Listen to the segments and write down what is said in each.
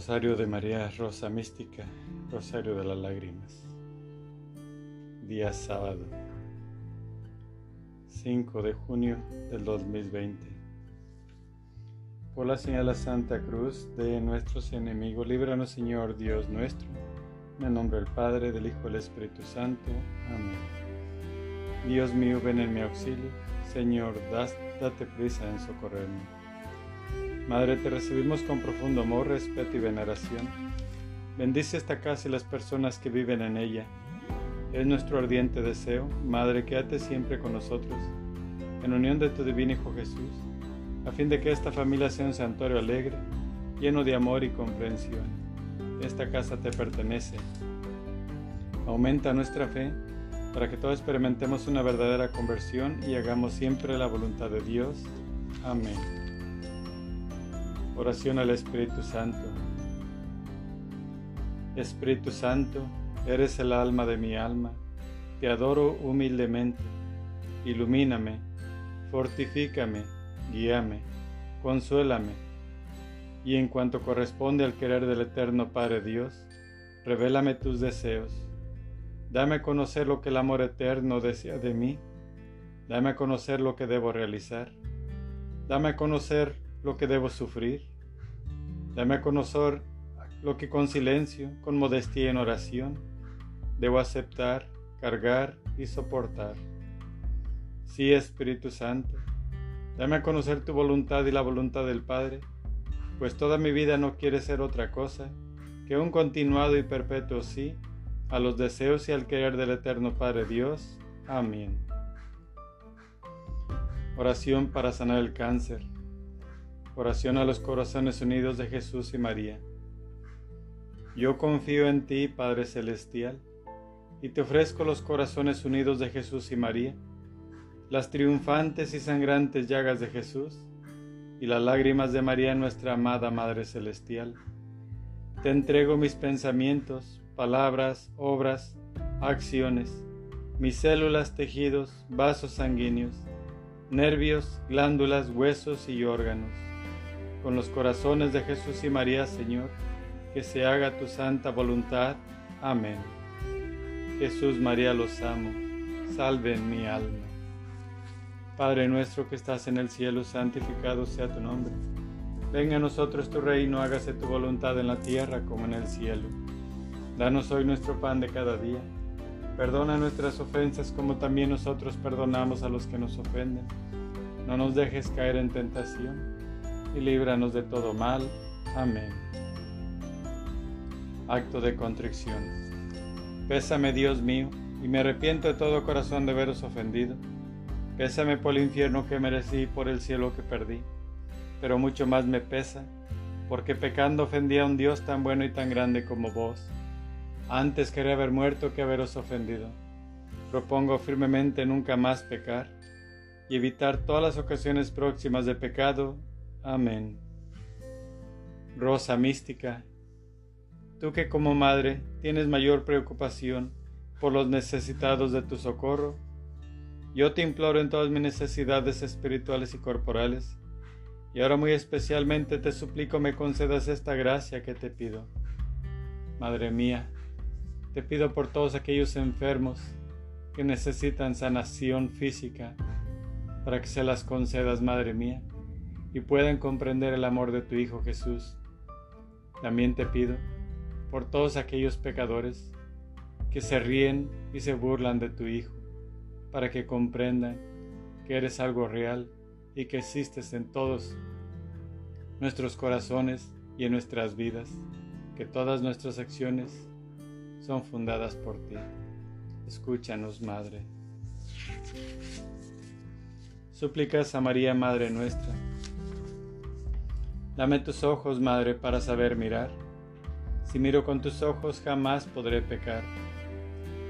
Rosario de María Rosa Mística, Rosario de las Lágrimas. Día sábado, 5 de junio del 2020. Por la señal Santa Cruz de nuestros enemigos, líbranos Señor Dios nuestro, en el nombre del Padre, del Hijo del Espíritu Santo. Amén. Dios mío, ven en mi auxilio. Señor, date prisa en socorrerme. Madre, te recibimos con profundo amor, respeto y veneración. Bendice esta casa y las personas que viven en ella. Es nuestro ardiente deseo, Madre, quédate siempre con nosotros, en unión de tu divino Hijo Jesús, a fin de que esta familia sea un santuario alegre, lleno de amor y comprensión. Esta casa te pertenece. Aumenta nuestra fe para que todos experimentemos una verdadera conversión y hagamos siempre la voluntad de Dios. Amén. Oración al Espíritu Santo. Espíritu Santo, eres el alma de mi alma. Te adoro humildemente. Ilumíname, fortifícame, guíame, consuélame. Y en cuanto corresponde al querer del eterno Padre Dios, revélame tus deseos. Dame a conocer lo que el amor eterno desea de mí. Dame a conocer lo que debo realizar. Dame a conocer lo que debo sufrir. Dame a conocer lo que con silencio, con modestia y en oración, debo aceptar, cargar y soportar. Sí, Espíritu Santo, dame a conocer tu voluntad y la voluntad del Padre, pues toda mi vida no quiere ser otra cosa que un continuado y perpetuo sí a los deseos y al querer del eterno Padre Dios. Amén. Oración para sanar el cáncer. Oración a los corazones unidos de Jesús y María. Yo confío en ti, Padre Celestial, y te ofrezco los corazones unidos de Jesús y María, las triunfantes y sangrantes llagas de Jesús, y las lágrimas de María, nuestra amada Madre Celestial. Te entrego mis pensamientos, palabras, obras, acciones, mis células, tejidos, vasos sanguíneos, nervios, glándulas, huesos y órganos con los corazones de Jesús y María, Señor, que se haga tu santa voluntad. Amén. Jesús, María, los amo. Salve en mi alma. Padre nuestro que estás en el cielo, santificado sea tu nombre. Venga a nosotros tu reino, hágase tu voluntad en la tierra como en el cielo. Danos hoy nuestro pan de cada día. Perdona nuestras ofensas como también nosotros perdonamos a los que nos ofenden. No nos dejes caer en tentación y líbranos de todo mal. Amén. Acto de contrición. Pésame, Dios mío, y me arrepiento de todo corazón de veros ofendido. Pésame por el infierno que merecí y por el cielo que perdí. Pero mucho más me pesa, porque pecando ofendí a un Dios tan bueno y tan grande como vos. Antes quería haber muerto que haberos ofendido. Propongo firmemente nunca más pecar y evitar todas las ocasiones próximas de pecado Amén. Rosa mística, tú que como madre tienes mayor preocupación por los necesitados de tu socorro, yo te imploro en todas mis necesidades espirituales y corporales, y ahora muy especialmente te suplico me concedas esta gracia que te pido. Madre mía, te pido por todos aquellos enfermos que necesitan sanación física, para que se las concedas, Madre mía y puedan comprender el amor de tu Hijo Jesús. También te pido por todos aquellos pecadores que se ríen y se burlan de tu Hijo, para que comprendan que eres algo real y que existes en todos nuestros corazones y en nuestras vidas, que todas nuestras acciones son fundadas por ti. Escúchanos, Madre. Súplicas a María, Madre nuestra Dame tus ojos, Madre, para saber mirar. Si miro con tus ojos jamás podré pecar.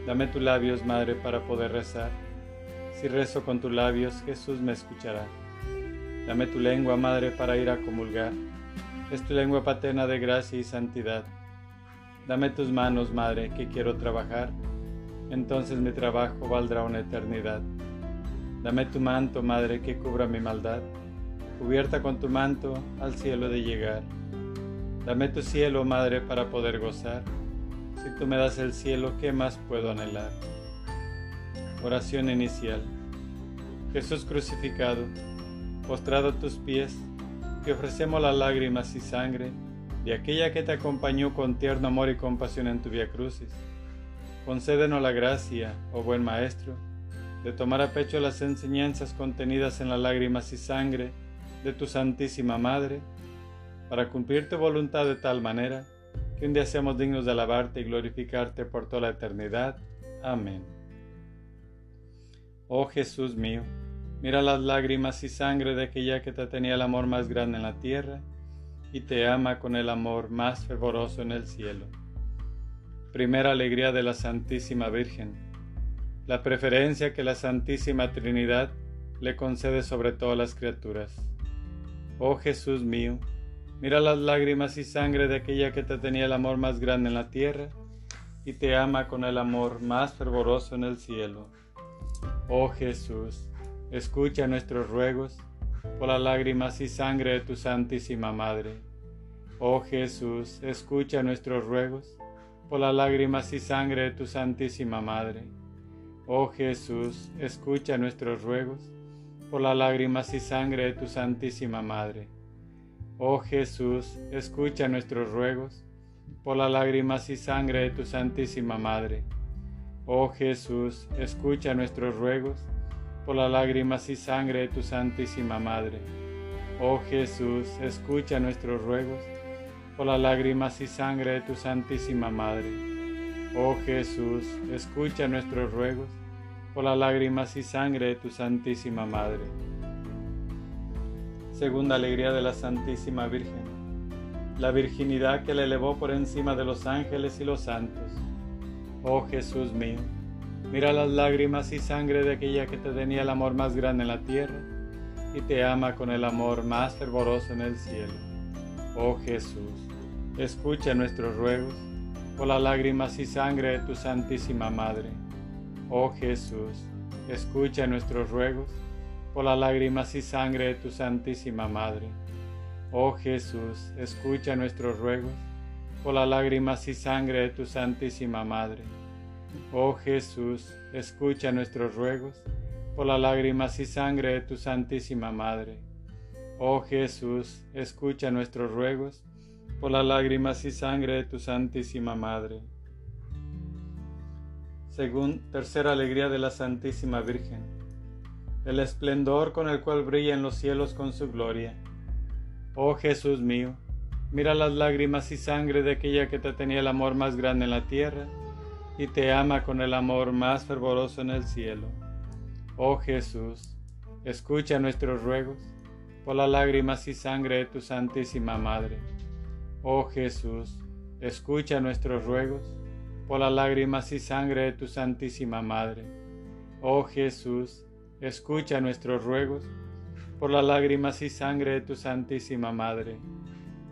Dame tus labios, Madre, para poder rezar. Si rezo con tus labios, Jesús me escuchará. Dame tu lengua, Madre, para ir a comulgar. Es tu lengua paterna de gracia y santidad. Dame tus manos, Madre, que quiero trabajar. Entonces mi trabajo valdrá una eternidad. Dame tu manto, Madre, que cubra mi maldad cubierta con tu manto al cielo de llegar. Dame tu cielo, Madre, para poder gozar. Si tú me das el cielo, ¿qué más puedo anhelar? Oración inicial. Jesús crucificado, postrado a tus pies, que ofrecemos las lágrimas y sangre de aquella que te acompañó con tierno amor y compasión en tu vía crucis. Concédenos la gracia, oh buen Maestro, de tomar a pecho las enseñanzas contenidas en las lágrimas y sangre de tu Santísima Madre, para cumplir tu voluntad de tal manera que un día seamos dignos de alabarte y glorificarte por toda la eternidad. Amén. Oh Jesús mío, mira las lágrimas y sangre de aquella que te tenía el amor más grande en la tierra y te ama con el amor más fervoroso en el cielo. Primera alegría de la Santísima Virgen, la preferencia que la Santísima Trinidad le concede sobre todas las criaturas. Oh Jesús mío, mira las lágrimas y sangre de aquella que te tenía el amor más grande en la tierra y te ama con el amor más fervoroso en el cielo. Oh Jesús, escucha nuestros ruegos por las lágrimas y sangre de tu Santísima Madre. Oh Jesús, escucha nuestros ruegos por las lágrimas y sangre de tu Santísima Madre. Oh Jesús, escucha nuestros ruegos por las lágrimas y sangre de tu Santísima Madre. Oh Jesús, escucha nuestros ruegos por las lágrimas y sangre de tu Santísima Madre. Oh Jesús, escucha nuestros ruegos por las lágrimas y sangre de tu Santísima Madre. Oh Jesús, escucha nuestros ruegos por las lágrimas y sangre de tu Santísima Madre. Oh Jesús, escucha nuestros ruegos por las lágrimas y sangre de tu Santísima Madre. Segunda alegría de la Santísima Virgen, la virginidad que le elevó por encima de los ángeles y los santos. Oh Jesús mío, Mira las lágrimas y sangre de aquella que te tenía el amor más grande en la tierra y te ama con el amor más fervoroso en el cielo. Oh Jesús, escucha nuestros ruegos por las lágrimas y sangre de tu Santísima Madre. Oh Jesús, escucha nuestros ruegos por las lágrimas y sangre de tu Santísima Madre. Oh Jesús, escucha nuestros ruegos por las lágrimas y sangre de tu Santísima Madre. Oh Jesús, escucha nuestros ruegos por las lágrimas y sangre de tu Santísima Madre. Oh Jesús, escucha nuestros ruegos por las lágrimas y sangre de tu Santísima Madre. Según tercera alegría de la Santísima Virgen, el esplendor con el cual brilla en los cielos con su gloria. Oh Jesús mío, mira las lágrimas y sangre de aquella que te tenía el amor más grande en la tierra y te ama con el amor más fervoroso en el cielo. Oh Jesús, escucha nuestros ruegos por las lágrimas y sangre de tu Santísima Madre. Oh Jesús, escucha nuestros ruegos por las lágrimas y sangre de tu Santísima Madre. Oh Jesús, escucha nuestros ruegos por las lágrimas y sangre de tu Santísima Madre.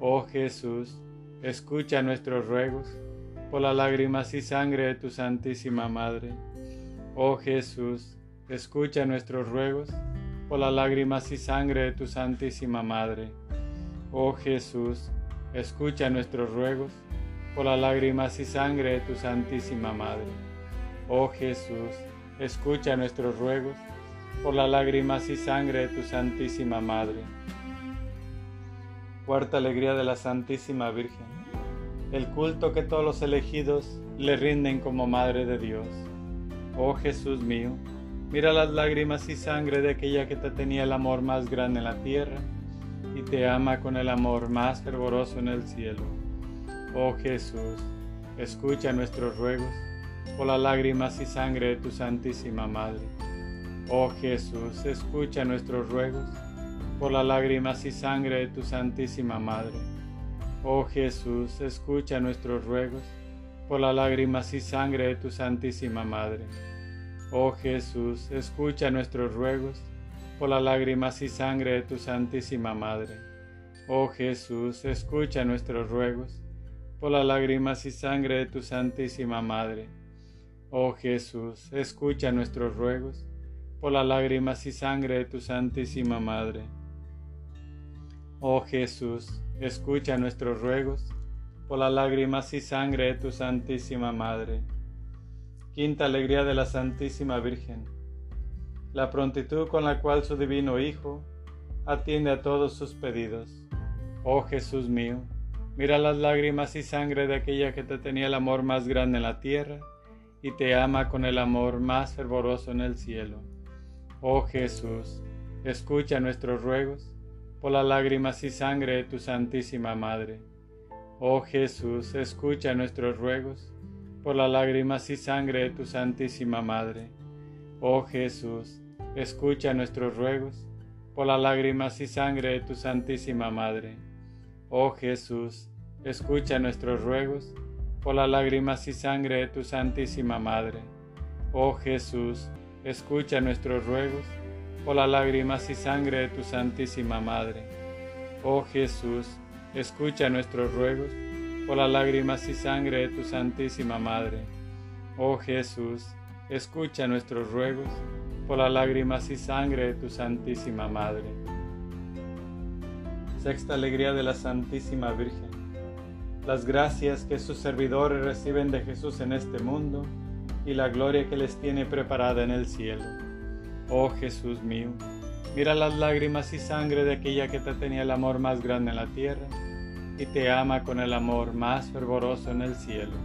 Oh Jesús, escucha nuestros ruegos por las lágrimas y sangre de tu Santísima Madre. Oh Jesús, escucha nuestros ruegos por las lágrimas y sangre de tu Santísima Madre. Oh Jesús, escucha nuestros ruegos por las lágrimas y sangre de tu Santísima Madre. Oh Jesús, escucha nuestros ruegos por las lágrimas y sangre de tu Santísima Madre. Cuarta alegría de la Santísima Virgen el culto que todos los elegidos le rinden como Madre de Dios. Oh Jesús mío, mira las lágrimas y sangre de aquella que te tenía el amor más grande en la tierra y te ama con el amor más fervoroso en el cielo. Oh Jesús, escucha nuestros ruegos por las lágrimas y sangre de tu Santísima Madre. Oh Jesús, escucha nuestros ruegos por las lágrimas y sangre de tu Santísima Madre. Oh Jesús, escucha nuestros ruegos por las lágrimas y sangre de tu Santísima Madre. Oh Jesús, escucha nuestros ruegos por las lágrimas y sangre de tu Santísima Madre. Oh Jesús, escucha nuestros ruegos por las lágrimas y sangre de tu Santísima Madre. Oh Jesús, escucha nuestros ruegos por las lágrimas y sangre de tu Santísima Madre. Oh Jesús, escucha nuestros ruegos por las lágrimas y sangre de tu Santísima Madre. Quinta alegría de la Santísima Virgen. La prontitud con la cual su divino Hijo atiende a todos sus pedidos. Oh Jesús mío, mira las lágrimas y sangre de aquella que te tenía el amor más grande en la tierra y te ama con el amor más fervoroso en el cielo. Oh Jesús, escucha nuestros ruegos por las lágrimas y sangre de tu Santísima Madre. Oh Jesús, escucha nuestros ruegos por las lágrimas y sangre de tu Santísima Madre. Oh Jesús, escucha nuestros ruegos por las lágrimas y sangre de tu Santísima Madre. Oh Jesús, escucha nuestros ruegos por las lágrimas y sangre de tu Santísima Madre. Oh Jesús, escucha nuestros ruegos por las lágrimas y sangre de tu Santísima Madre. Oh Jesús, escucha nuestros ruegos por las lágrimas y sangre de tu Santísima Madre. Oh Jesús, escucha nuestros ruegos por las lágrimas y sangre de tu Santísima Madre. Sexta alegría de la Santísima Virgen. Las gracias que sus servidores reciben de Jesús en este mundo y la gloria que les tiene preparada en el cielo. Oh Jesús mío, mira las lágrimas y sangre de aquella que te tenía el amor más grande en la tierra y te ama con el amor más fervoroso en el cielo.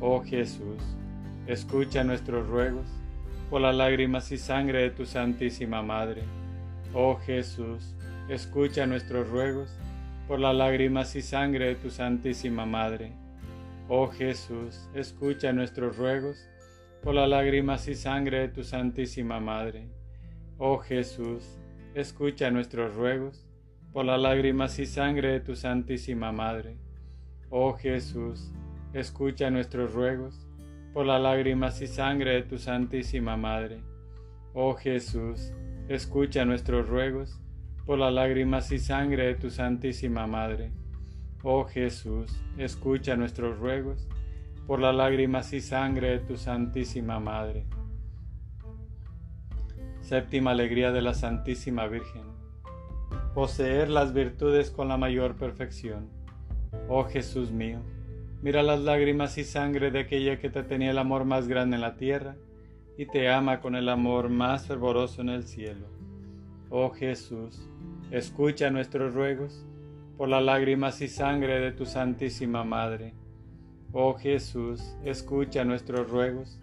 Oh Jesús, escucha nuestros ruegos por las lágrimas y sangre de tu Santísima Madre. Oh Jesús, escucha nuestros ruegos por las lágrimas y sangre de tu Santísima Madre. Oh Jesús, escucha nuestros ruegos por las lágrimas y sangre de tu Santísima Madre. Oh Jesús, escucha nuestros ruegos por las lágrimas y sangre de tu Santísima Madre. Oh Jesús, escucha nuestros ruegos por las lágrimas y sangre de tu Santísima Madre. Oh Jesús, escucha nuestros ruegos por las lágrimas y sangre de tu Santísima Madre. Oh Jesús, escucha nuestros ruegos por las lágrimas y sangre de tu Santísima Madre. Séptima alegría de la Santísima Virgen. Poseer las virtudes con la mayor perfección. Oh Jesús mío, mira las lágrimas y sangre de aquella que te tenía el amor más grande en la tierra y te ama con el amor más fervoroso en el cielo. Oh Jesús, escucha nuestros ruegos por las lágrimas y sangre de tu Santísima Madre Oh Jesús, escucha nuestros ruegos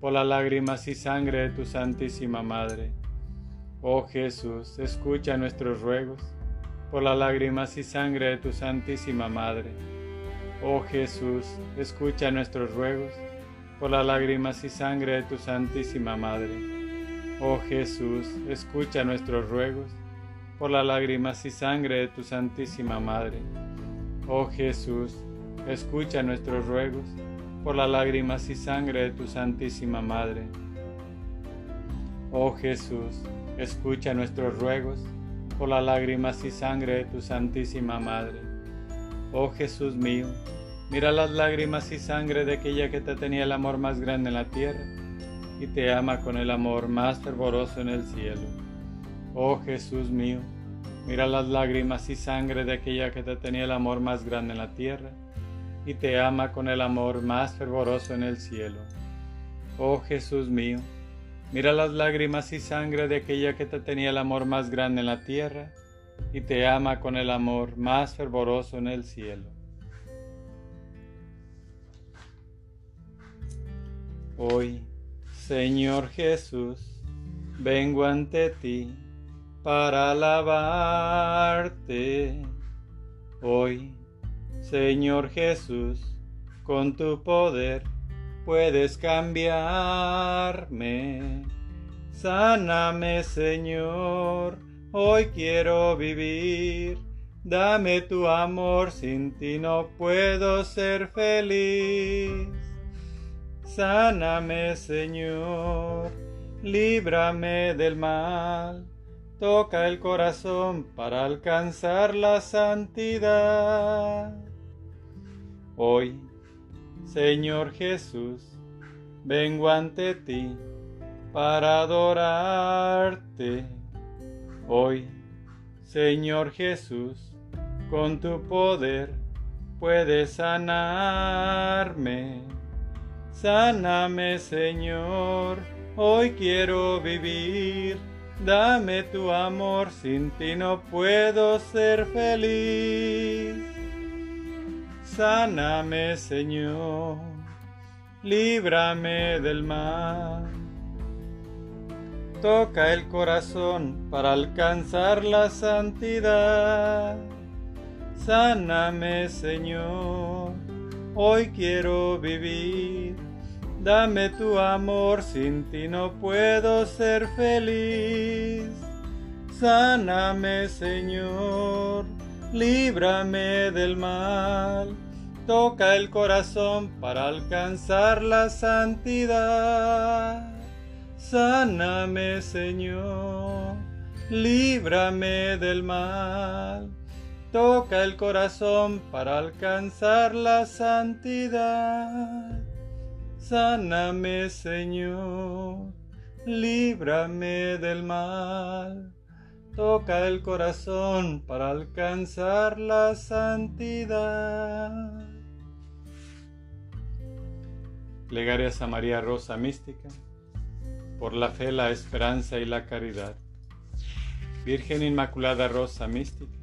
por las lágrimas y sangre de tu Santísima Madre. Oh Jesús, escucha nuestros ruegos por las lágrimas y sangre de tu Santísima Madre. Oh Jesús, escucha nuestros ruegos por las lágrimas y sangre de tu Santísima Madre. Oh Jesús, escucha nuestros ruegos por las lágrimas y sangre de tu Santísima Madre. Oh Jesús, escucha nuestros ruegos por las lágrimas y sangre de tu Santísima Madre. Oh Jesús, escucha nuestros ruegos por las lágrimas y sangre de tu Santísima Madre. Oh Jesús mío, mira las lágrimas y sangre de aquella que te tenía el amor más grande en la tierra y te ama con el amor más fervoroso en el cielo. Oh Jesús mío, mira las lágrimas y sangre de aquella que te tenía el amor más grande en la tierra y te ama con el amor más fervoroso en el cielo. Oh Jesús mío, mira las lágrimas y sangre de aquella que te tenía el amor más grande en la tierra y te ama con el amor más fervoroso en el cielo. Hoy, Señor Jesús, vengo ante ti para alabarte. Hoy, Señor Jesús, con tu poder puedes cambiarme. Sáname, Señor, hoy quiero vivir. Dame tu amor, sin ti no puedo ser feliz. Sáname, Señor, líbrame del mal toca el corazón para alcanzar la santidad. Hoy, Señor Jesús, vengo ante ti para adorarte. Hoy, Señor Jesús, con tu poder puedes sanarme. Sáname, Señor, hoy quiero vivir. Dame tu amor, sin ti no puedo ser feliz. Sáname, Señor, líbrame del mal. Toca el corazón para alcanzar la santidad. Sáname, Señor, hoy quiero vivir Dame tu amor, sin ti no puedo ser feliz. Sáname, Señor, líbrame del mal. Toca el corazón para alcanzar la santidad. Sáname, Señor, líbrame del mal. Toca el corazón para alcanzar la santidad. Sáname, Señor, líbrame del mal. Toca el corazón para alcanzar la santidad. Plegarias a María Rosa Mística, por la fe, la esperanza y la caridad. Virgen Inmaculada Rosa Mística,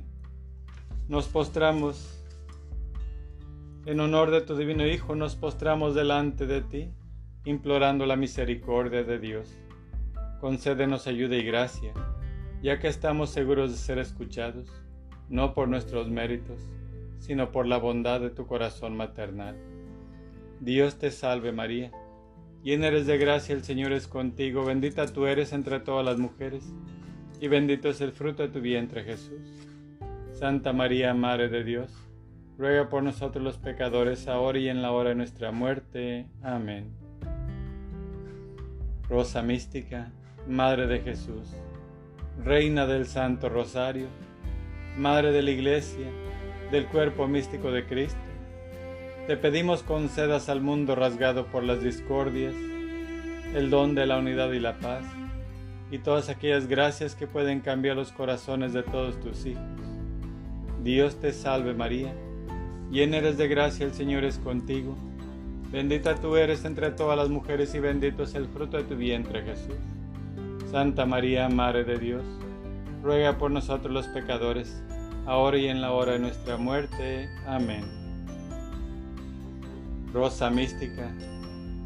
nos postramos en honor de tu divino Hijo nos postramos delante de ti, implorando la misericordia de Dios. Concédenos ayuda y gracia, ya que estamos seguros de ser escuchados, no por nuestros méritos, sino por la bondad de tu corazón maternal. Dios te salve María, llena eres de gracia, el Señor es contigo, bendita tú eres entre todas las mujeres, y bendito es el fruto de tu vientre Jesús. Santa María, Madre de Dios, ruega por nosotros los pecadores, ahora y en la hora de nuestra muerte. Amén. Rosa mística, Madre de Jesús, Reina del Santo Rosario, Madre de la Iglesia, del cuerpo místico de Cristo, te pedimos concedas al mundo rasgado por las discordias, el don de la unidad y la paz, y todas aquellas gracias que pueden cambiar los corazones de todos tus hijos. Dios te salve María, Llena eres de gracia, el Señor es contigo. Bendita tú eres entre todas las mujeres y bendito es el fruto de tu vientre, Jesús. Santa María, Madre de Dios, ruega por nosotros los pecadores, ahora y en la hora de nuestra muerte. Amén. Rosa mística,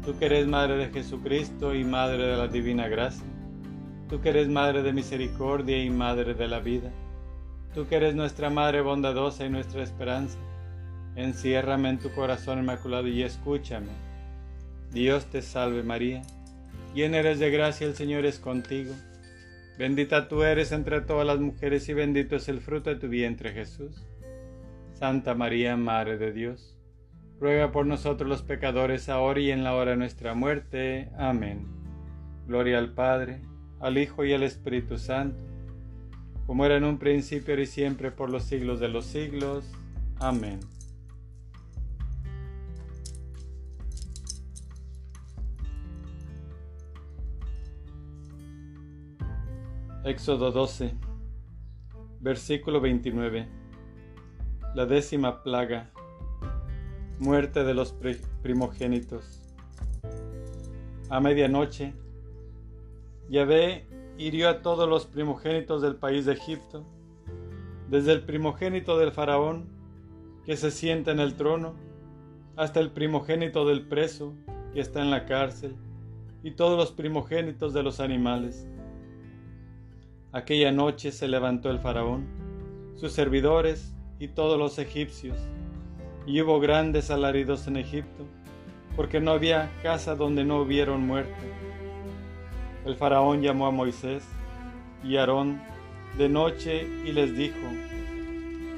tú que eres Madre de Jesucristo y Madre de la Divina Gracia, tú que eres Madre de Misericordia y Madre de la vida, tú que eres nuestra Madre bondadosa y nuestra esperanza, Enciérrame en tu corazón inmaculado y escúchame. Dios te salve María, llena eres de gracia, el Señor es contigo. Bendita tú eres entre todas las mujeres y bendito es el fruto de tu vientre Jesús. Santa María, Madre de Dios, ruega por nosotros los pecadores ahora y en la hora de nuestra muerte. Amén. Gloria al Padre, al Hijo y al Espíritu Santo, como era en un principio y siempre por los siglos de los siglos. Amén. Éxodo 12, versículo 29. La décima plaga, muerte de los primogénitos. A medianoche, Yahvé hirió a todos los primogénitos del país de Egipto, desde el primogénito del faraón, que se sienta en el trono, hasta el primogénito del preso, que está en la cárcel, y todos los primogénitos de los animales Aquella noche se levantó el faraón, sus servidores y todos los egipcios, y hubo grandes alaridos en Egipto, porque no había casa donde no hubieron muerte. El faraón llamó a Moisés y Aarón de noche y les dijo,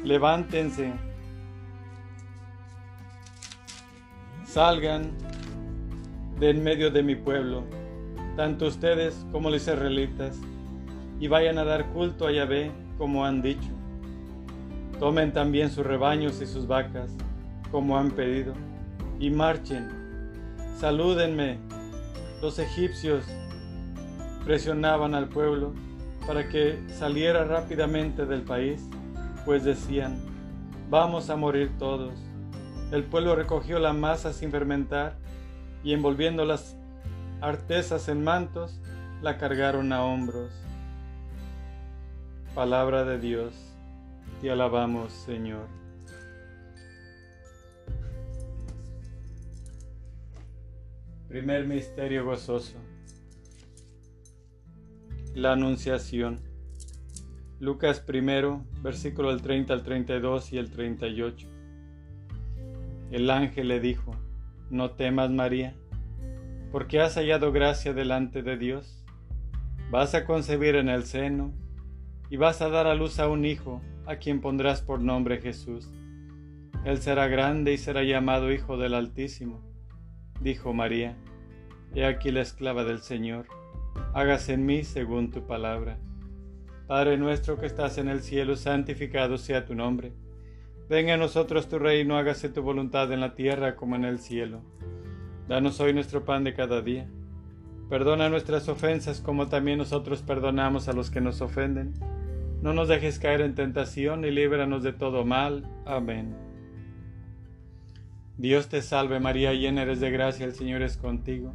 levántense, salgan de en medio de mi pueblo, tanto ustedes como los israelitas y vayan a dar culto a Yahvé como han dicho. Tomen también sus rebaños y sus vacas como han pedido y marchen. Salúdenme. Los egipcios presionaban al pueblo para que saliera rápidamente del país, pues decían, vamos a morir todos. El pueblo recogió la masa sin fermentar y envolviendo las artesas en mantos, la cargaron a hombros. Palabra de Dios, te alabamos Señor. Primer misterio gozoso. La Anunciación. Lucas primero, versículo del 30 al 32 y el 38. El ángel le dijo, No temas María, porque has hallado gracia delante de Dios. Vas a concebir en el seno y vas a dar a luz a un hijo, a quien pondrás por nombre Jesús. Él será grande y será llamado Hijo del Altísimo. Dijo María, He aquí la esclava del Señor hágase en mí según tu palabra. Padre nuestro que estás en el cielo, santificado sea tu nombre. Venga a nosotros tu reino, hágase tu voluntad en la tierra como en el cielo. Danos hoy nuestro pan de cada día. Perdona nuestras ofensas como también nosotros perdonamos a los que nos ofenden. No nos dejes caer en tentación y líbranos de todo mal. Amén. Dios te salve María, llena eres de gracia, el Señor es contigo.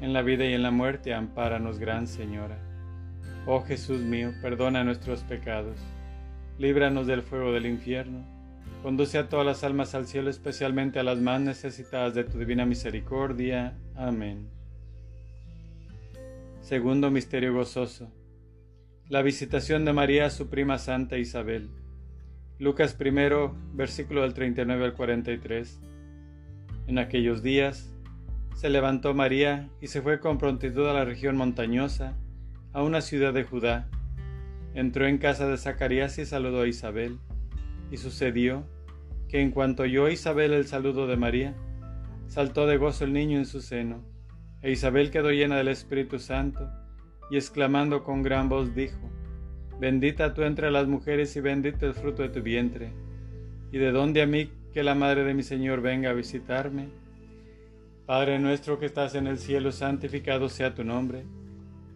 en la vida y en la muerte, ampáranos, Gran Señora. Oh Jesús mío, perdona nuestros pecados, líbranos del fuego del infierno, conduce a todas las almas al cielo, especialmente a las más necesitadas de tu divina misericordia. Amén. Segundo Misterio Gozoso. La visitación de María a su prima Santa Isabel. Lucas primero, versículo del 39 al 43. En aquellos días, se levantó María y se fue con prontitud a la región montañosa, a una ciudad de Judá. Entró en casa de Zacarías y saludó a Isabel. Y sucedió que en cuanto oyó Isabel el saludo de María, saltó de gozo el niño en su seno, e Isabel quedó llena del Espíritu Santo, y exclamando con gran voz dijo, Bendita tú entre las mujeres y bendito el fruto de tu vientre. ¿Y de dónde a mí que la madre de mi Señor venga a visitarme? Padre nuestro que estás en el cielo, santificado sea tu nombre.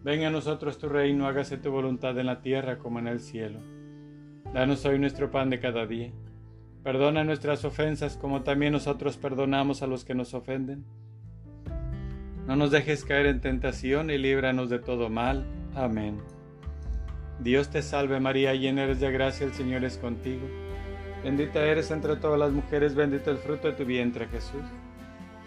Venga a nosotros tu reino, hágase tu voluntad en la tierra como en el cielo. Danos hoy nuestro pan de cada día. Perdona nuestras ofensas como también nosotros perdonamos a los que nos ofenden. No nos dejes caer en tentación y líbranos de todo mal. Amén. Dios te salve María, llena eres de gracia, el Señor es contigo. Bendita eres entre todas las mujeres, bendito el fruto de tu vientre Jesús.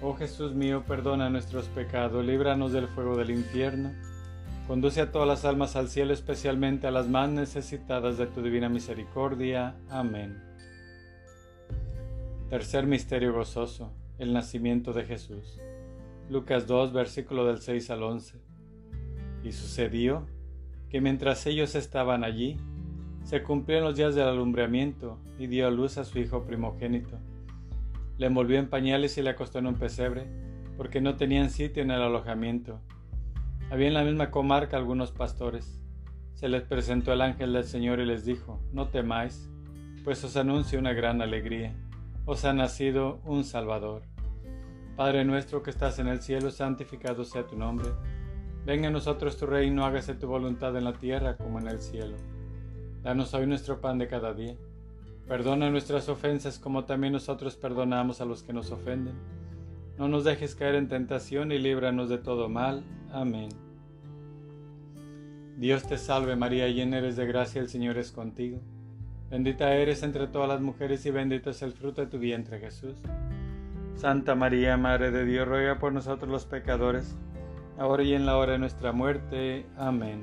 Oh Jesús mío, perdona nuestros pecados, líbranos del fuego del infierno, conduce a todas las almas al cielo, especialmente a las más necesitadas de tu divina misericordia. Amén. Tercer misterio gozoso, el nacimiento de Jesús. Lucas 2, versículo del 6 al 11. Y sucedió que mientras ellos estaban allí, se cumplieron los días del alumbramiento y dio a luz a su hijo primogénito le envolvió en pañales y le acostó en un pesebre, porque no tenían sitio en el alojamiento. Había en la misma comarca algunos pastores. Se les presentó el ángel del Señor y les dijo, No temáis, pues os anuncio una gran alegría. Os ha nacido un Salvador. Padre nuestro que estás en el cielo, santificado sea tu nombre. Venga a nosotros tu reino, hágase tu voluntad en la tierra como en el cielo. Danos hoy nuestro pan de cada día Perdona nuestras ofensas como también nosotros perdonamos a los que nos ofenden. No nos dejes caer en tentación y líbranos de todo mal. Amén. Dios te salve María, llena eres de gracia, el Señor es contigo. Bendita eres entre todas las mujeres y bendito es el fruto de tu vientre Jesús. Santa María, Madre de Dios, ruega por nosotros los pecadores, ahora y en la hora de nuestra muerte. Amén.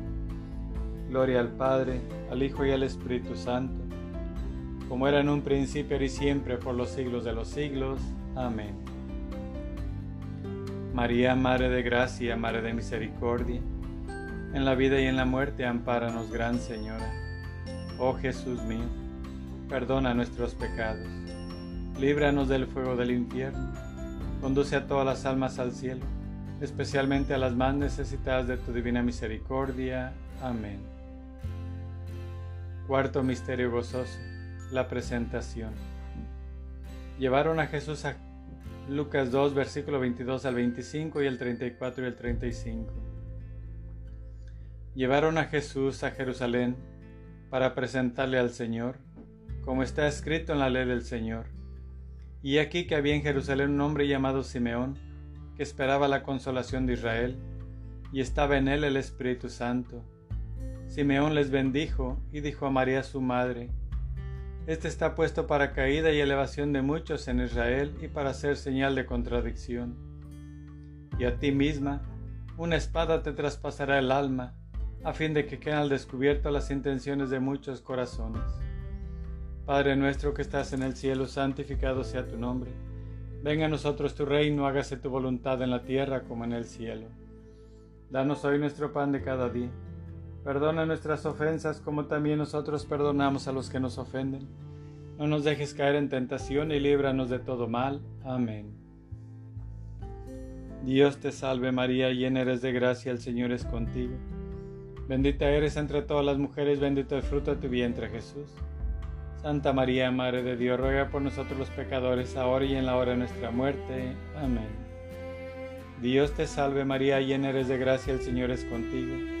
Gloria al Padre, al Hijo y al Espíritu Santo, como era en un principio y siempre por los siglos de los siglos. Amén. María, Madre de Gracia, Madre de Misericordia, en la vida y en la muerte, ampáranos, Gran Señora. Oh Jesús mío, perdona nuestros pecados, líbranos del fuego del infierno, conduce a todas las almas al cielo, especialmente a las más necesitadas de tu divina misericordia. Amén. Cuarto misterio gozoso, la presentación. Llevaron a Jesús a Lucas 2, versículo 22 al 25 y el 34 y el 35. Llevaron a Jesús a Jerusalén para presentarle al Señor, como está escrito en la ley del Señor. Y aquí que había en Jerusalén un hombre llamado Simeón, que esperaba la consolación de Israel, y estaba en él el Espíritu Santo Simeón les bendijo y dijo a María su madre, Este está puesto para caída y elevación de muchos en Israel y para ser señal de contradicción. Y a ti misma, una espada te traspasará el alma, a fin de que queden al descubierto las intenciones de muchos corazones. Padre nuestro que estás en el cielo, santificado sea tu nombre. Venga a nosotros tu reino, hágase tu voluntad en la tierra como en el cielo. Danos hoy nuestro pan de cada día Perdona nuestras ofensas como también nosotros perdonamos a los que nos ofenden. No nos dejes caer en tentación y líbranos de todo mal. Amén. Dios te salve María, llena eres de gracia, el Señor es contigo. Bendita eres entre todas las mujeres, bendito el fruto de tu vientre Jesús. Santa María, Madre de Dios, ruega por nosotros los pecadores, ahora y en la hora de nuestra muerte. Amén. Dios te salve María, llena eres de gracia, el Señor es contigo.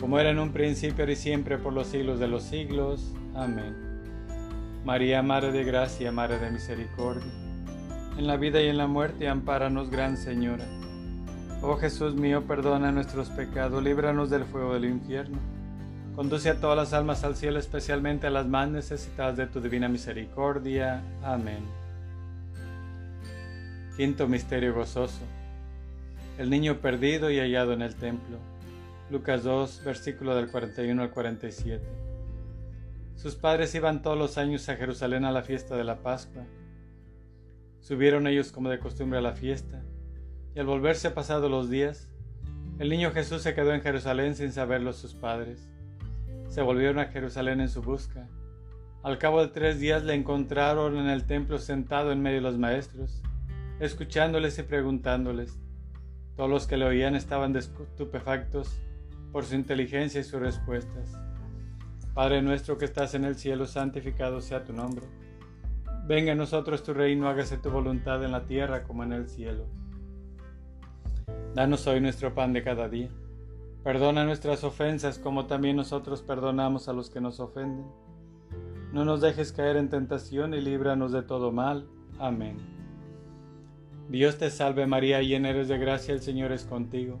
como era en un principio, y siempre, por los siglos de los siglos. Amén. María, Madre de Gracia, Madre de Misericordia, en la vida y en la muerte, ampáranos, Gran Señora. Oh Jesús mío, perdona nuestros pecados, líbranos del fuego del infierno. Conduce a todas las almas al cielo, especialmente a las más necesitadas de tu divina misericordia. Amén. Quinto Misterio Gozoso. El niño perdido y hallado en el templo. Lucas 2, versículo del 41 al 47. Sus padres iban todos los años a Jerusalén a la fiesta de la Pascua. Subieron ellos como de costumbre a la fiesta, y al volverse pasados los días, el niño Jesús se quedó en Jerusalén sin saberlo sus padres. Se volvieron a Jerusalén en su busca. Al cabo de tres días le encontraron en el templo sentado en medio de los maestros, escuchándoles y preguntándoles. Todos los que le oían estaban estupefactos por su inteligencia y sus respuestas. Padre nuestro que estás en el cielo, santificado sea tu nombre. Venga a nosotros tu reino, hágase tu voluntad en la tierra como en el cielo. Danos hoy nuestro pan de cada día. Perdona nuestras ofensas como también nosotros perdonamos a los que nos ofenden. No nos dejes caer en tentación y líbranos de todo mal. Amén. Dios te salve María, llena eres de gracia, el Señor es contigo.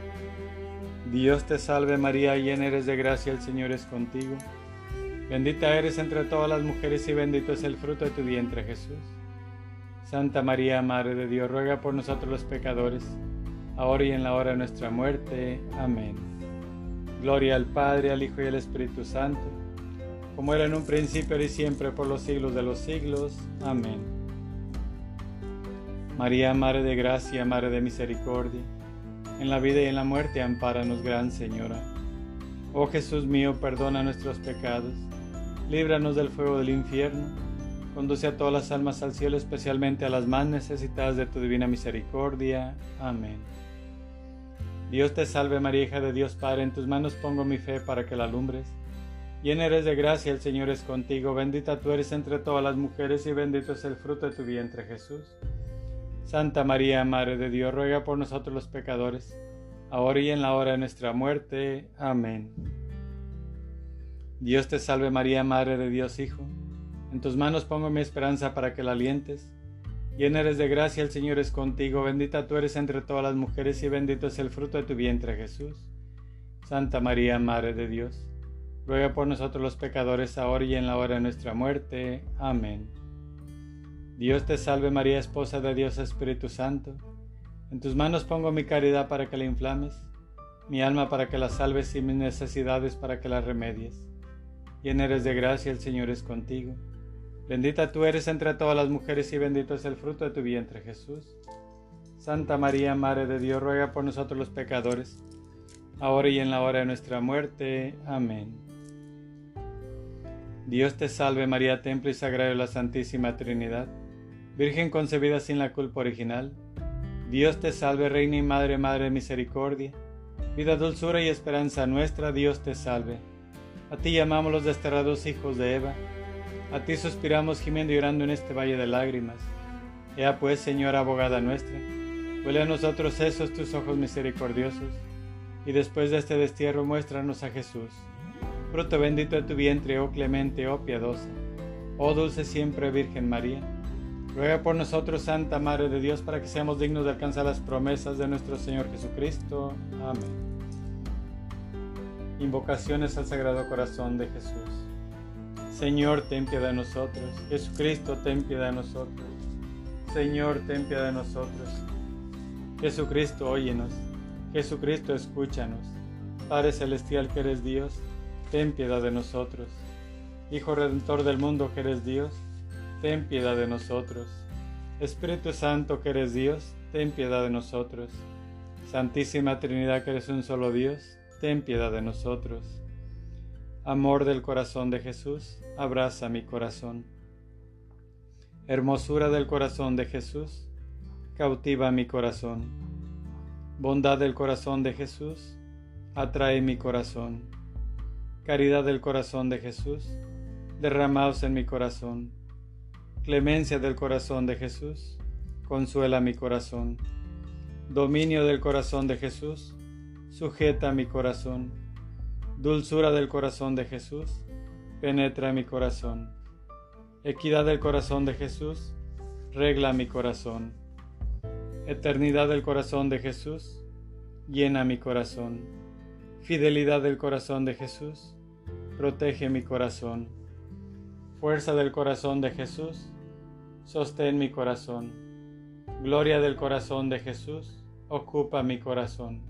Dios te salve María, llena eres de gracia, el Señor es contigo. Bendita eres entre todas las mujeres y bendito es el fruto de tu vientre Jesús. Santa María, Madre de Dios, ruega por nosotros los pecadores, ahora y en la hora de nuestra muerte. Amén. Gloria al Padre, al Hijo y al Espíritu Santo como era en un principio y siempre por los siglos de los siglos. Amén. María, Madre de Gracia, Madre de Misericordia, en la vida y en la muerte, ampáranos, Gran Señora. Oh Jesús mío, perdona nuestros pecados, líbranos del fuego del infierno, conduce a todas las almas al cielo, especialmente a las más necesitadas de tu divina misericordia. Amén. Dios te salve María, hija de Dios Padre, en tus manos pongo mi fe para que la alumbres Llena eres de gracia, el Señor es contigo, bendita tú eres entre todas las mujeres y bendito es el fruto de tu vientre Jesús. Santa María, Madre de Dios, ruega por nosotros los pecadores, ahora y en la hora de nuestra muerte. Amén. Dios te salve María, Madre de Dios Hijo, en tus manos pongo mi esperanza para que la alientes. Llena eres de gracia, el Señor es contigo, bendita tú eres entre todas las mujeres y bendito es el fruto de tu vientre Jesús. Santa María, Madre de Dios ruega por nosotros los pecadores ahora y en la hora de nuestra muerte. Amén. Dios te salve María, esposa de Dios Espíritu Santo. En tus manos pongo mi caridad para que la inflames, mi alma para que la salves y mis necesidades para que la remedies. Llena eres de gracia, el Señor es contigo. Bendita tú eres entre todas las mujeres y bendito es el fruto de tu vientre Jesús. Santa María, Madre de Dios, ruega por nosotros los pecadores, ahora y en la hora de nuestra muerte. Amén. Dios te salve María, templo y sagrario de la Santísima Trinidad, Virgen concebida sin la culpa original. Dios te salve Reina y Madre, Madre de Misericordia, vida, dulzura y esperanza nuestra, Dios te salve. A ti llamamos los desterrados hijos de Eva, a ti suspiramos gimiendo y llorando en este valle de lágrimas. Ea pues, Señora abogada nuestra, huele a nosotros esos tus ojos misericordiosos, y después de este destierro muéstranos a Jesús fruto bendito de tu vientre, oh clemente, oh piadosa, oh dulce siempre Virgen María. Ruega por nosotros, Santa Madre de Dios, para que seamos dignos de alcanzar las promesas de nuestro Señor Jesucristo. Amén. Invocaciones al Sagrado Corazón de Jesús. Señor, ten piedad de nosotros. Jesucristo, ten piedad de nosotros. Señor, ten piedad de nosotros. Jesucristo, óyenos. Jesucristo, escúchanos. Padre Celestial que eres Dios, ten piedad de nosotros. Hijo Redentor del mundo que eres Dios, ten piedad de nosotros. Espíritu Santo que eres Dios, ten piedad de nosotros. Santísima Trinidad que eres un solo Dios, ten piedad de nosotros. Amor del corazón de Jesús, abraza mi corazón. Hermosura del corazón de Jesús, cautiva mi corazón. Bondad del corazón de Jesús, atrae mi corazón caridad del corazón de Jesús, derramados en mi corazón. Clemencia del corazón de Jesús, consuela mi corazón. Dominio del corazón de Jesús, sujeta mi corazón. Dulzura del corazón de Jesús, penetra mi corazón. Equidad del corazón de Jesús, regla mi corazón. Eternidad del corazón de Jesús, llena mi corazón Fidelidad del corazón de Jesús, protege mi corazón. Fuerza del corazón de Jesús, sostén mi corazón. Gloria del corazón de Jesús, ocupa mi corazón.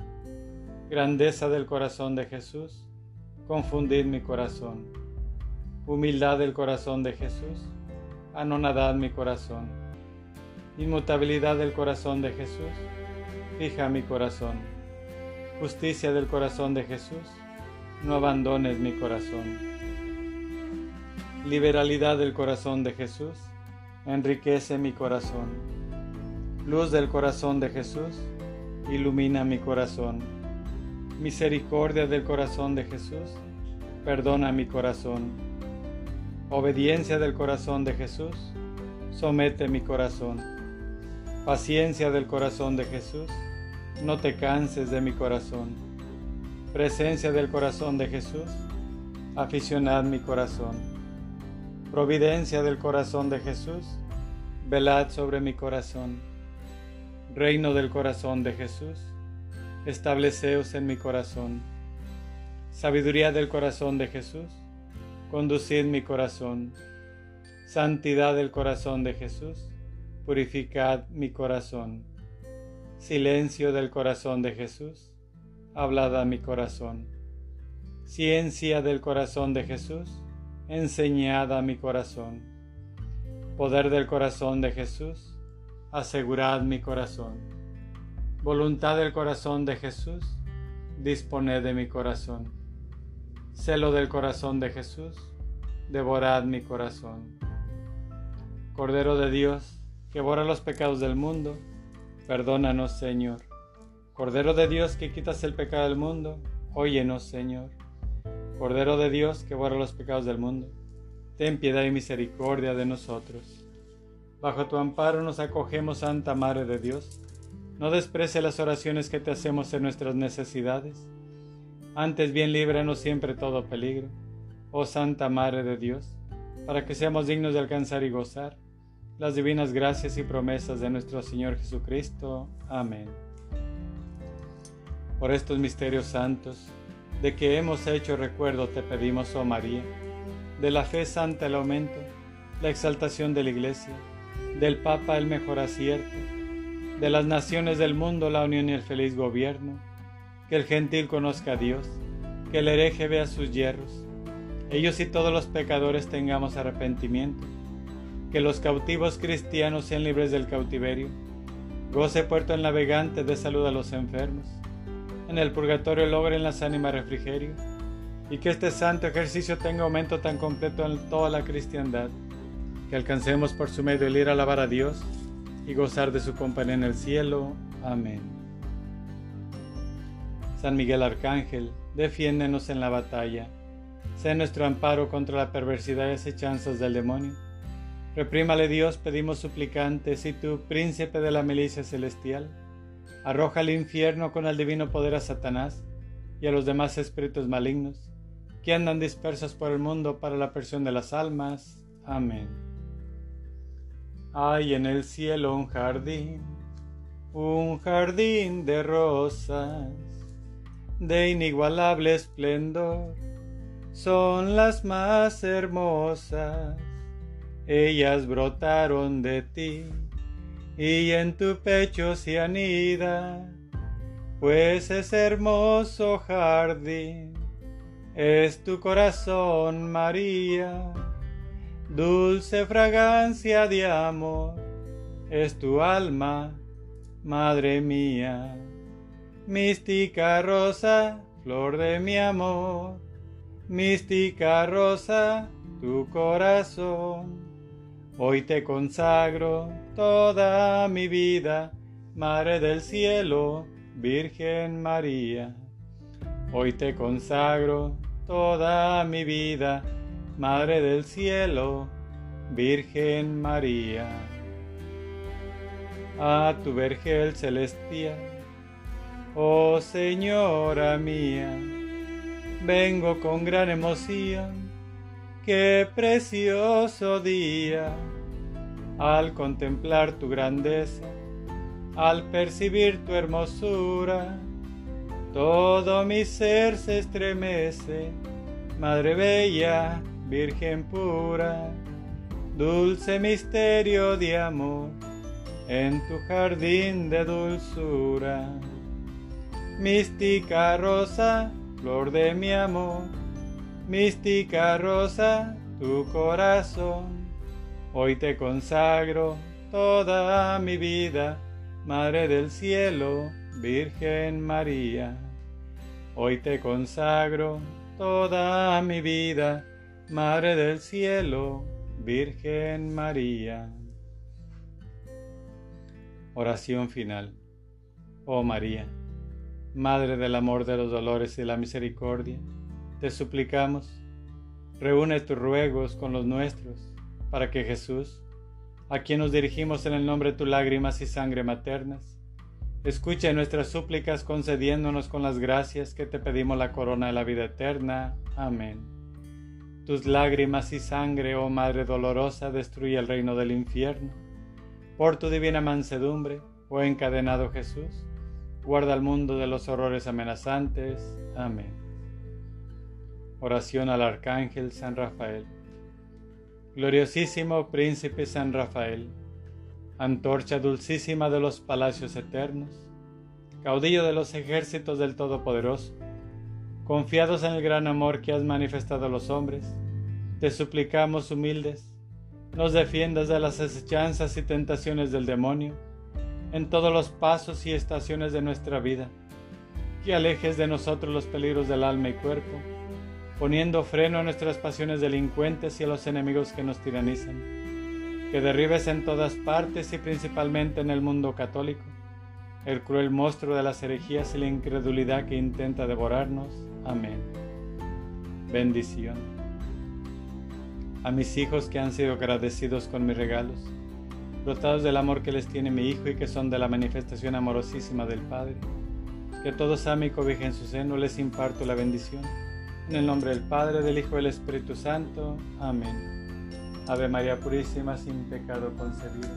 Grandeza del corazón de Jesús, confundid mi corazón. Humildad del corazón de Jesús, anonadad mi corazón. Inmutabilidad del corazón de Jesús, fija mi corazón Justicia del corazón de Jesús, no abandones mi corazón. Liberalidad del corazón de Jesús, enriquece mi corazón. Luz del corazón de Jesús, ilumina mi corazón. Misericordia del corazón de Jesús, perdona mi corazón. Obediencia del corazón de Jesús, somete mi corazón. Paciencia del corazón de Jesús, no te canses de mi corazón. Presencia del corazón de Jesús, aficionad mi corazón. Providencia del corazón de Jesús, velad sobre mi corazón. Reino del corazón de Jesús, estableceos en mi corazón. Sabiduría del corazón de Jesús, conducid mi corazón. Santidad del corazón de Jesús, purificad mi corazón. Silencio del corazón de Jesús, hablad a mi corazón. Ciencia del corazón de Jesús, enseñad a mi corazón. Poder del corazón de Jesús, asegurad mi corazón. Voluntad del corazón de Jesús, disponed de mi corazón. Celo del corazón de Jesús, devorad mi corazón. Cordero de Dios, que borra los pecados del mundo, perdónanos, Señor. Cordero de Dios, que quitas el pecado del mundo, óyenos, Señor. Cordero de Dios, que borra los pecados del mundo, ten piedad y misericordia de nosotros. Bajo tu amparo nos acogemos, Santa Madre de Dios. No desprecie las oraciones que te hacemos en nuestras necesidades. Antes bien líbranos siempre todo peligro, oh Santa Madre de Dios, para que seamos dignos de alcanzar y gozar las divinas gracias y promesas de nuestro Señor Jesucristo. Amén. Por estos misterios santos, de que hemos hecho recuerdo te pedimos, oh María, de la fe santa el aumento, la exaltación de la Iglesia, del Papa el mejor acierto, de las naciones del mundo la unión y el feliz gobierno, que el gentil conozca a Dios, que el hereje vea sus hierros, ellos y todos los pecadores tengamos arrepentimiento, que los cautivos cristianos sean libres del cautiverio, goce puerto el navegante de salud a los enfermos, en el purgatorio logren las ánimas refrigerio, y que este santo ejercicio tenga aumento tan completo en toda la cristiandad, que alcancemos por su medio el ir a alabar a Dios y gozar de su compañía en el cielo. Amén. San Miguel Arcángel, defiéndenos en la batalla, sé nuestro amparo contra la perversidad y acechanzas del demonio. Reprímale Dios, pedimos suplicantes, y tú, príncipe de la milicia celestial, Arroja al infierno con el divino poder a Satanás y a los demás espíritus malignos que andan dispersos por el mundo para la persión de las almas. Amén. Hay en el cielo un jardín, un jardín de rosas, de inigualable esplendor, son las más hermosas, ellas brotaron de ti y en tu pecho se anida, pues es hermoso jardín, es tu corazón, María, dulce fragancia de amor, es tu alma, Madre mía, mística rosa, flor de mi amor, mística rosa, tu corazón. Hoy te consagro toda mi vida, Madre del Cielo, Virgen María. Hoy te consagro toda mi vida, Madre del Cielo, Virgen María. A tu vergel celestial, oh Señora mía, vengo con gran emoción Qué precioso día al contemplar tu grandeza, al percibir tu hermosura, todo mi ser se estremece, Madre Bella, Virgen pura, dulce misterio de amor, en tu jardín de dulzura. Mística rosa, flor de mi amor, mística rosa, tu corazón. Hoy te consagro toda mi vida, Madre del Cielo, Virgen María. Hoy te consagro toda mi vida, Madre del Cielo, Virgen María. Oración final. Oh María, Madre del amor, de los dolores y la misericordia, te suplicamos, reúne tus ruegos con los nuestros, para que Jesús, a quien nos dirigimos en el nombre de tus lágrimas y sangre maternas, escuche nuestras súplicas concediéndonos con las gracias que te pedimos la corona de la vida eterna. Amén. Tus lágrimas y sangre, oh Madre dolorosa, destruye el reino del infierno por tu divina mansedumbre, oh encadenado Jesús, guarda al mundo de los horrores amenazantes. Amén. Oración al Arcángel San Rafael. Gloriosísimo Príncipe San Rafael, antorcha dulcísima de los palacios eternos, caudillo de los ejércitos del Todopoderoso, confiados en el gran amor que has manifestado a los hombres, te suplicamos humildes nos defiendas de las asechanzas y tentaciones del demonio en todos los pasos y estaciones de nuestra vida, que alejes de nosotros los peligros del alma y cuerpo, poniendo freno a nuestras pasiones delincuentes y a los enemigos que nos tiranizan, que derribes en todas partes y principalmente en el mundo católico el cruel monstruo de las herejías y la incredulidad que intenta devorarnos. Amén. Bendición a mis hijos que han sido agradecidos con mis regalos, brotados del amor que les tiene mi Hijo y que son de la manifestación amorosísima del Padre. Que todos amen y cobijen su seno, les imparto la bendición. En el nombre del Padre, del Hijo y del Espíritu Santo. Amén. Ave María Purísima, sin pecado concebida.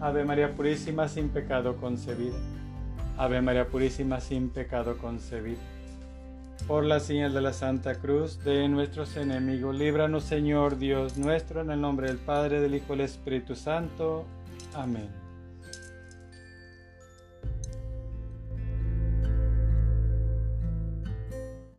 Ave María Purísima, sin pecado concebida. Ave María Purísima, sin pecado concebida por la señal de la Santa Cruz de nuestros enemigos. Líbranos, Señor Dios nuestro, en el nombre del Padre, del Hijo y del Espíritu Santo. Amén.